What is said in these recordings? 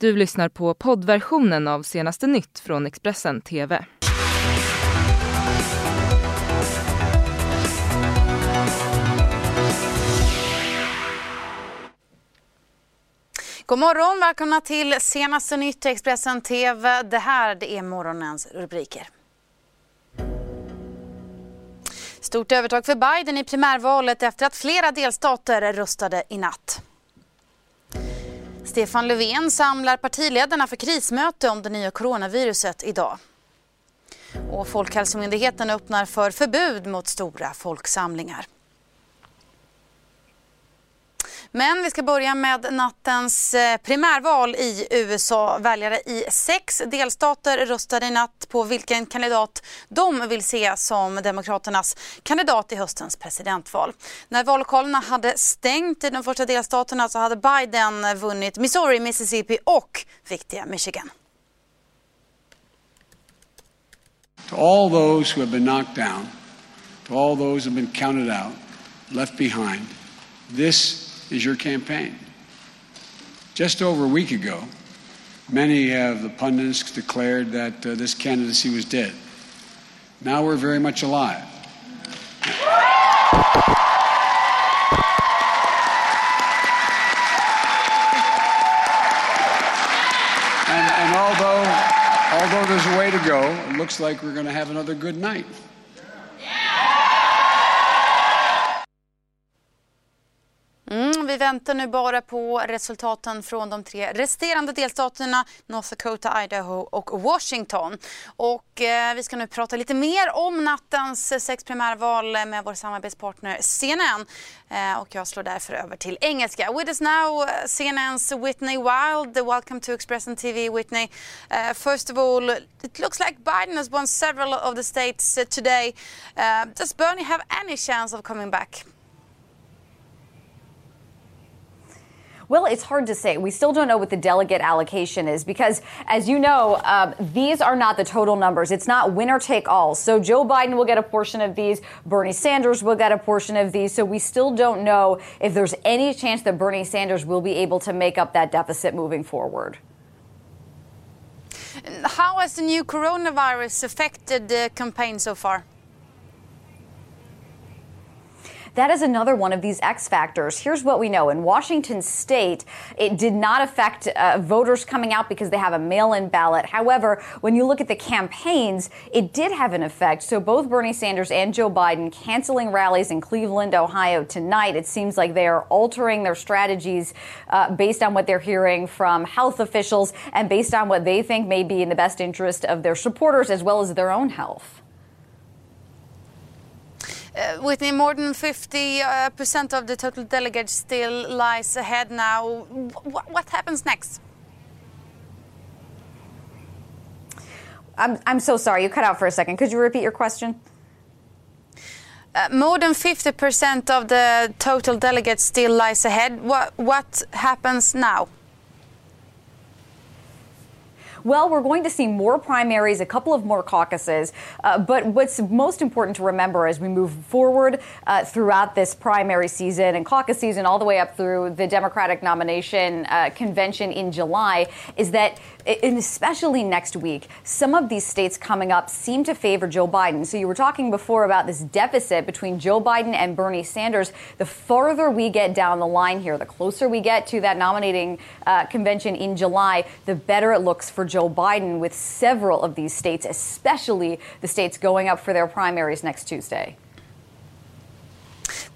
Du lyssnar på poddversionen av senaste nytt från Expressen TV. God morgon, välkomna till senaste nytt i Expressen TV. Det här det är morgonens rubriker. Stort övertag för Biden i primärvalet efter att flera delstater röstade i natt. Stefan Löfven samlar partiledarna för krismöte om det nya coronaviruset idag. Och Folkhälsomyndigheten öppnar för förbud mot stora folksamlingar. Men vi ska börja med nattens eh, primärval i USA. Väljare i sex delstater röstade i natt på vilken kandidat de vill se som Demokraternas kandidat i höstens presidentval. När vallokalerna hade stängt i de första delstaterna så hade Biden vunnit Missouri, Mississippi och viktiga Michigan. To all those who have been knocked down, to all those who have been counted out, left behind, this is your campaign. Just over a week ago, many of the pundits declared that uh, this candidacy was dead. Now we're very much alive. And, and although, although there's a way to go, it looks like we're going to have another good night. Väntar nu bara på resultaten från de tre resterande delstaterna North Dakota, Idaho och Washington. Och, eh, vi ska nu prata lite mer om nattens sex primärval med vår samarbetspartner CNN. Eh, och jag slår därför över till engelska. With us now CNN's Whitney Wild. Welcome to Express TV, Whitney. Uh, first of all, it looks like Biden has won several of the states today. Uh, does Bernie have any chance of coming back? Well, it's hard to say. We still don't know what the delegate allocation is because, as you know, um, these are not the total numbers. It's not winner take all. So Joe Biden will get a portion of these, Bernie Sanders will get a portion of these. So we still don't know if there's any chance that Bernie Sanders will be able to make up that deficit moving forward. How has the new coronavirus affected the campaign so far? That is another one of these X factors. Here's what we know. In Washington state, it did not affect uh, voters coming out because they have a mail in ballot. However, when you look at the campaigns, it did have an effect. So both Bernie Sanders and Joe Biden canceling rallies in Cleveland, Ohio tonight. It seems like they are altering their strategies uh, based on what they're hearing from health officials and based on what they think may be in the best interest of their supporters as well as their own health. Uh, Whitney, more than 50% uh, of the total delegates still lies ahead now. W- what happens next? I'm, I'm so sorry. You cut out for a second. Could you repeat your question? Uh, more than 50% of the total delegates still lies ahead. What, what happens now? Well, we're going to see more primaries, a couple of more caucuses. Uh, but what's most important to remember as we move forward uh, throughout this primary season and caucus season, all the way up through the Democratic nomination uh, convention in July, is that, and especially next week, some of these states coming up seem to favor Joe Biden. So you were talking before about this deficit between Joe Biden and Bernie Sanders. The farther we get down the line here, the closer we get to that nominating uh, convention in July, the better it looks for Joe Biden with several of these states, especially the states going up for their primaries next Tuesday.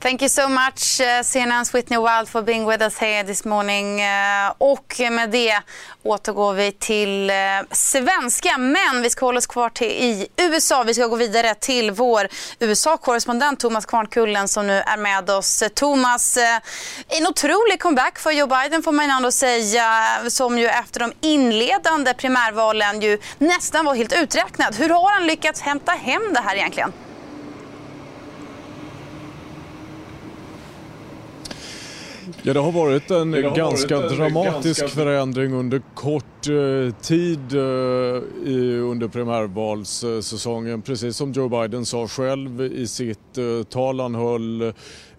Thank you so much, eh, uh, CNN's Whitney Wild, for being with us here this morning. Uh, och med det återgår vi till uh, svenska, men vi ska hålla oss kvar till, i USA. Vi ska gå vidare till vår USA-korrespondent Thomas Kvarnkullen som nu är med oss. Thomas, en otrolig comeback för Joe Biden får man ändå säga, som ju efter de inledande primärvalen ju nästan var helt uträknad. Hur har han lyckats hämta hem det här egentligen? Ja, det har varit en har ganska varit en dramatisk ganska... förändring under kort eh, tid eh, i, under primärvalssäsongen. Precis som Joe Biden sa själv i sitt eh, tal han höll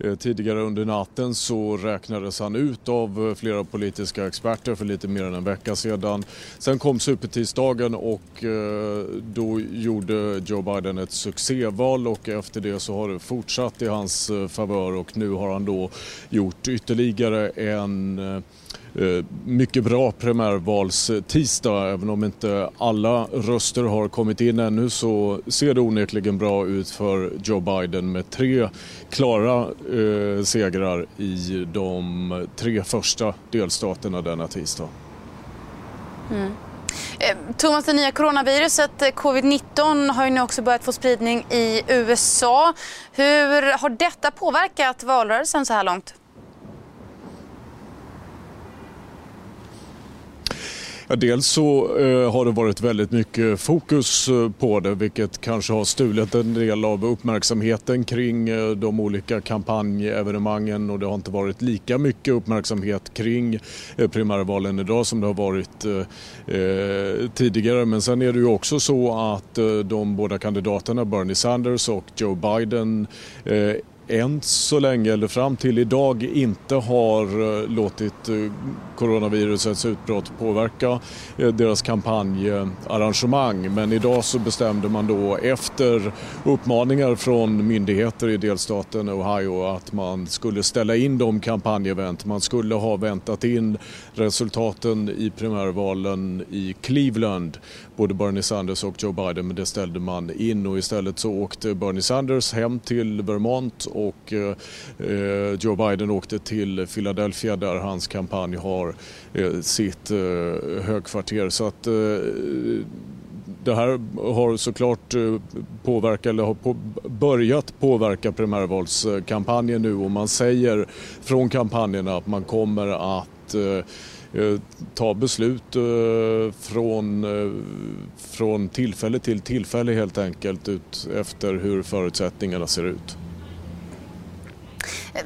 Eh, tidigare under natten så räknades han ut av eh, flera politiska experter för lite mer än en vecka sedan. Sen kom supertisdagen och eh, då gjorde Joe Biden ett succéval och efter det så har det fortsatt i hans favör och nu har han då gjort ytterligare en Eh, mycket bra primärvalstisdag. Även om inte alla röster har kommit in ännu så ser det onekligen bra ut för Joe Biden med tre klara eh, segrar i de tre första delstaterna denna tisdag. Mm. Eh, Thomas, det nya coronaviruset eh, covid-19 har ju nu också börjat få spridning i USA. Hur har detta påverkat valrörelsen så här långt? Dels så eh, har det varit väldigt mycket fokus eh, på det vilket kanske har stulit en del av uppmärksamheten kring eh, de olika kampanjevenemangen och det har inte varit lika mycket uppmärksamhet kring eh, primärvalen idag som det har varit eh, eh, tidigare. Men sen är det ju också så att eh, de båda kandidaterna Bernie Sanders och Joe Biden eh, än så länge, eller fram till idag, inte har eh, låtit eh, coronavirusets utbrott påverka eh, deras kampanjarrangemang. Men idag så bestämde man då efter uppmaningar från myndigheter i delstaten Ohio att man skulle ställa in de kampanjevent. Man skulle ha väntat in resultaten i primärvalen i Cleveland, både Bernie Sanders och Joe Biden, men det ställde man in och istället så åkte Bernie Sanders hem till Vermont och eh, Joe Biden åkte till Philadelphia där hans kampanj har eh, sitt eh, högkvarter. Så att eh, det här har såklart eh, påverkat, eller har på, börjat påverka primärvalskampanjen nu och man säger från kampanjerna att man kommer att eh, ta beslut från, från tillfälle till tillfälle helt enkelt ut efter hur förutsättningarna ser ut.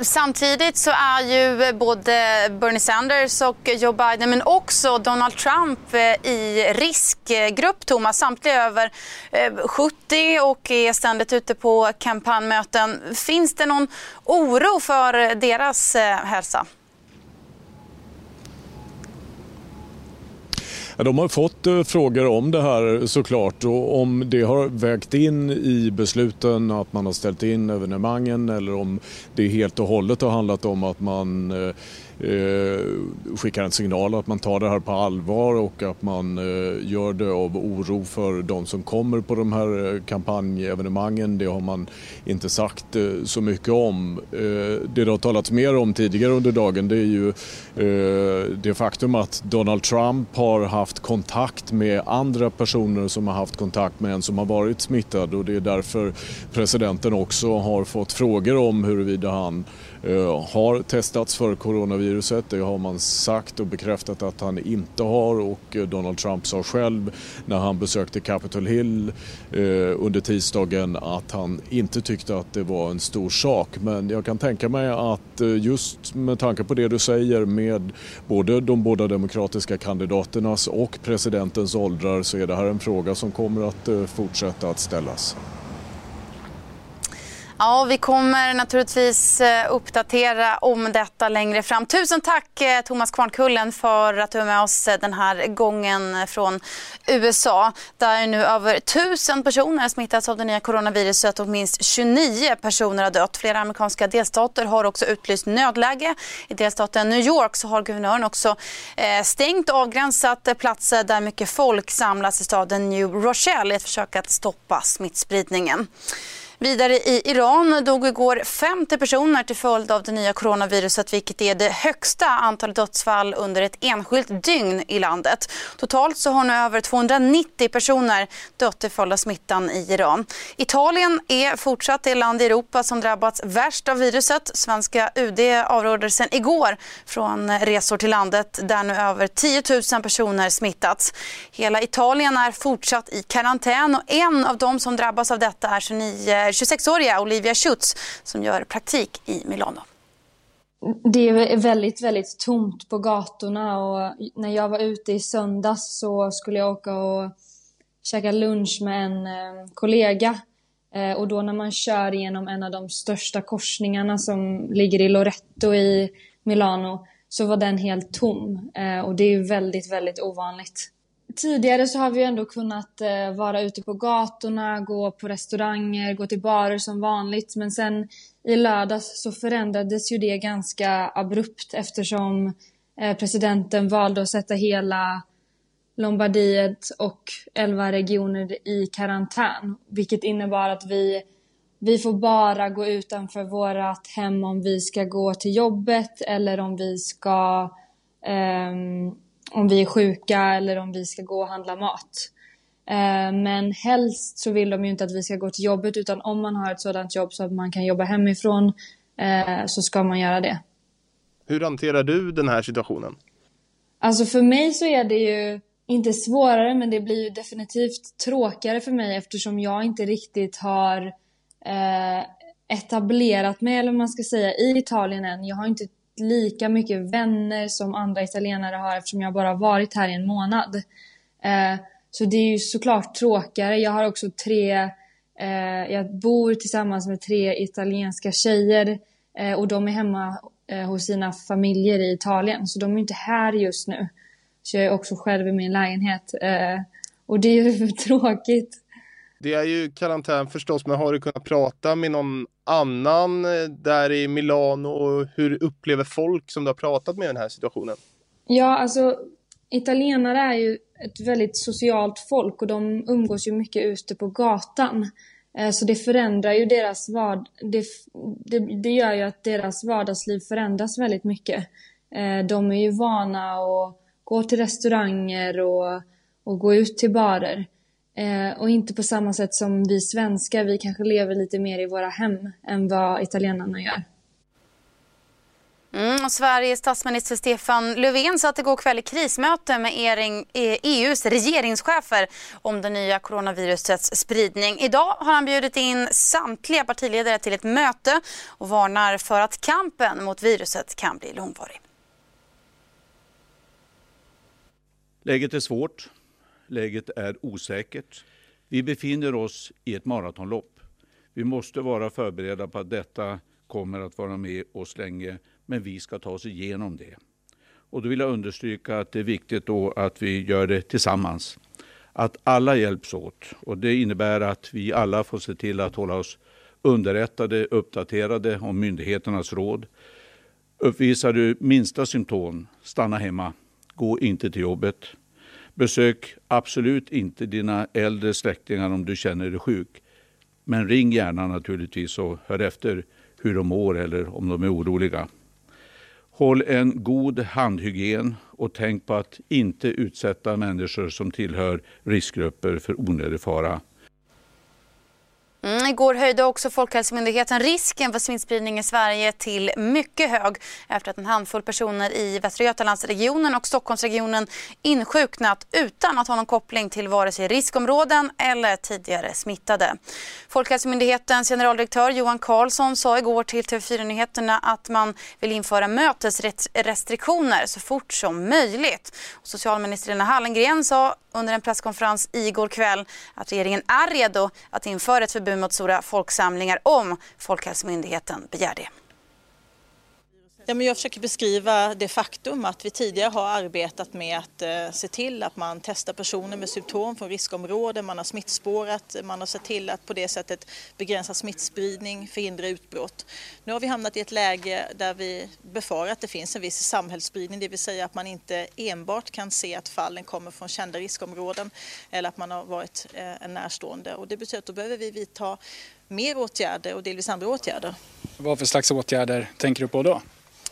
Samtidigt så är ju både Bernie Sanders och Joe Biden men också Donald Trump eh, i riskgrupp, Thomas. Samtliga över eh, 70 och är ständigt ute på kampanjmöten. Finns det någon oro för deras eh, hälsa? Ja, de har fått eh, frågor om det här eh, såklart. Och om det har vägt in i besluten att man har ställt in evenemangen eller om det helt och hållet har handlat om att man eh, eh, skickar en signal att man tar det här på allvar och att man eh, gör det av oro för de som kommer på de här eh, kampanjevenemangen. Det har man inte sagt eh, så mycket om. Eh, det det har talats mer om tidigare under dagen det är ju eh, det faktum att Donald Trump har haft kontakt med andra personer som har haft kontakt med en som har varit smittad och det är därför presidenten också har fått frågor om huruvida han Eh, har testats för coronaviruset. Det har man sagt och bekräftat att han inte har och eh, Donald Trump sa själv när han besökte Capitol Hill eh, under tisdagen att han inte tyckte att det var en stor sak. Men jag kan tänka mig att just med tanke på det du säger med både de båda demokratiska kandidaternas och presidentens åldrar så är det här en fråga som kommer att fortsätta att ställas. Ja, vi kommer naturligtvis eh, uppdatera om detta längre fram. Tusen tack eh, Thomas Kvarnkullen för att du är med oss eh, den här gången från USA. Där nu över tusen personer smittats av det nya coronaviruset och minst 29 personer har dött. Flera amerikanska delstater har också utlyst nödläge. I delstaten New York så har guvernören också stängt och avgränsat platser där mycket folk samlas i staden New Rochelle i ett försök att stoppa smittspridningen. Vidare i Iran dog igår 50 personer till följd av det nya coronaviruset vilket är det högsta antalet dödsfall under ett enskilt dygn i landet. Totalt så har nu över 290 personer dött till följd av smittan i Iran. Italien är fortsatt det land i Europa som drabbats värst av viruset. Svenska UD avråder sedan igår från resor till landet där nu över 10 000 personer smittats. Hela Italien är fortsatt i karantän och en av de som drabbas av detta är 29 26-åriga Olivia Schutz som gör praktik i Milano. det är väldigt, väldigt tomt på gatorna och när jag var ute i söndags så skulle jag åka och käka lunch med en eh, kollega. Eh, och då när man kör genom en av de största korsningarna som ligger i Loretto i Milano så var den helt tom. Eh, och det är väldigt, väldigt ovanligt. Tidigare så har vi ändå kunnat eh, vara ute på gatorna, gå på restauranger, gå till barer som vanligt. Men sen i lördags så förändrades ju det ganska abrupt eftersom eh, presidenten valde att sätta hela Lombardiet och 11 regioner i karantän. Vilket innebar att vi, vi får bara gå utanför vårt hem om vi ska gå till jobbet eller om vi ska um, om vi är sjuka eller om vi ska gå och handla mat. Uh, men helst så vill de ju inte att vi ska gå till jobbet utan om man har ett sådant jobb så att man kan jobba hemifrån uh, så ska man göra det. Hur hanterar du den här situationen? Alltså för mig så är det ju inte svårare, men det blir ju definitivt tråkigare för mig eftersom jag inte riktigt har eh, etablerat mig, eller vad man ska säga, i Italien än. Jag har inte lika mycket vänner som andra italienare har eftersom jag bara varit här i en månad. Eh, så det är ju såklart tråkigare. Jag har också tre, eh, jag bor tillsammans med tre italienska tjejer eh, och de är hemma eh, hos sina familjer i Italien, så de är inte här just nu. Så jag är också själv i min lägenhet. Eh, och det är ju tråkigt. Det är ju karantän förstås, men har du kunnat prata med någon annan eh, där i Milano och hur upplever folk som du har pratat med den här situationen? Ja, alltså italienare är ju ett väldigt socialt folk och de umgås ju mycket ute på gatan. Eh, så det förändrar ju deras vardag. Det, det, det gör ju att deras vardagsliv förändras väldigt mycket. Eh, de är ju vana att gå till restauranger och, och gå ut till barer. Eh, och inte på samma sätt som vi svenskar, vi kanske lever lite mer i våra hem än vad italienarna gör. Mm, Sveriges statsminister Stefan Löfven satt igår kväll i krismöte med EUs regeringschefer om det nya coronavirusets spridning. Idag har han bjudit in samtliga partiledare till ett möte och varnar för att kampen mot viruset kan bli långvarig. Läget är svårt. Läget är osäkert. Vi befinner oss i ett maratonlopp. Vi måste vara förberedda på att detta kommer att vara med oss länge, men vi ska ta oss igenom det. Och då vill jag understryka att det är viktigt då att vi gör det tillsammans. Att alla hjälps åt. Och det innebär att vi alla får se till att hålla oss underrättade, uppdaterade om myndigheternas råd. Uppvisar du minsta symptom, stanna hemma. Gå inte till jobbet. Besök absolut inte dina äldre släktingar om du känner dig sjuk. Men ring gärna naturligtvis och hör efter hur de mår eller om de är oroliga. Håll en god handhygien och tänk på att inte utsätta människor som tillhör riskgrupper för onödig fara. Mm. Igår höjde också Folkhälsomyndigheten risken för smittspridning i Sverige till mycket hög efter att en handfull personer i Västra Götalandsregionen och Stockholmsregionen insjuknat utan att ha någon koppling till vare sig riskområden eller tidigare smittade. Folkhälsomyndighetens generaldirektör Johan Carlsson sa igår till TV4 Nyheterna att man vill införa mötesrestriktioner så fort som möjligt. Socialminister Lena Hallengren sa under en presskonferens igår kväll att regeringen är redo att införa ett förbud mot stora folksamlingar om Folkhälsomyndigheten begär det. Ja, men jag försöker beskriva det faktum att vi tidigare har arbetat med att eh, se till att man testar personer med symptom från riskområden, man har smittspårat, man har sett till att på det sättet begränsa smittspridning, förhindra utbrott. Nu har vi hamnat i ett läge där vi befarar att det finns en viss samhällsspridning, det vill säga att man inte enbart kan se att fallen kommer från kända riskområden eller att man har varit eh, en närstående. Och det betyder att då behöver vi vidta mer åtgärder och delvis andra åtgärder. Vad för slags åtgärder tänker du på då?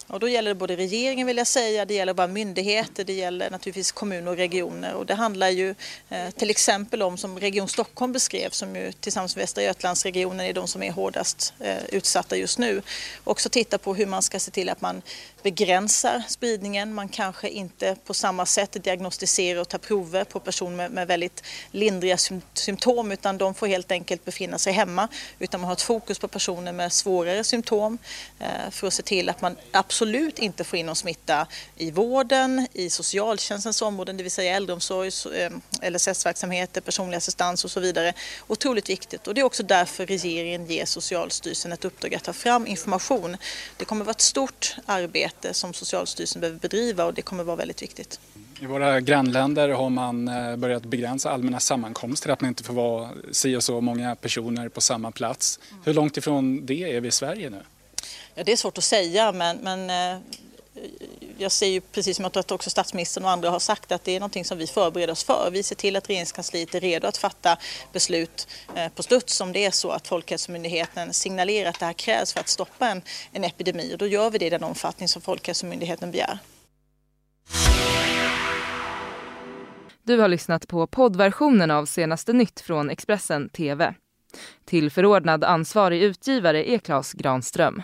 Och då gäller det både regeringen vill jag säga, det gäller bara myndigheter, det gäller naturligtvis kommuner och regioner. Och det handlar ju eh, till exempel om, som Region Stockholm beskrev, som ju tillsammans med Västra Götalandsregionen är de som är hårdast eh, utsatta just nu. Också titta på hur man ska se till att man begränsar spridningen. Man kanske inte på samma sätt diagnostiserar och tar prover på personer med, med väldigt lindriga symptom utan de får helt enkelt befinna sig hemma. Utan man har ett fokus på personer med svårare symptom eh, för att se till att man absolut absolut inte få in någon smitta i vården, i socialtjänstens områden, det vill säga äldreomsorg, eh, LSS-verksamheter, personlig assistans och så vidare. Otroligt viktigt och det är också därför regeringen ger Socialstyrelsen ett uppdrag att ta fram information. Det kommer vara ett stort arbete som Socialstyrelsen behöver bedriva och det kommer vara väldigt viktigt. I våra grannländer har man eh, börjat begränsa allmänna sammankomster, att man inte får vara si och så många personer på samma plats. Hur långt ifrån det är vi i Sverige nu? Ja, det är svårt att säga men, men eh, jag ser ju precis som jag tror att också statsministern och andra har sagt att det är någonting som vi förbereder oss för. Vi ser till att regeringskansliet är redo att fatta beslut eh, på studs om det är så att Folkhälsomyndigheten signalerar att det här krävs för att stoppa en, en epidemi och då gör vi det i den omfattning som Folkhälsomyndigheten begär. Du har lyssnat på poddversionen av senaste nytt från Expressen TV. Till förordnad ansvarig utgivare är Klas Granström.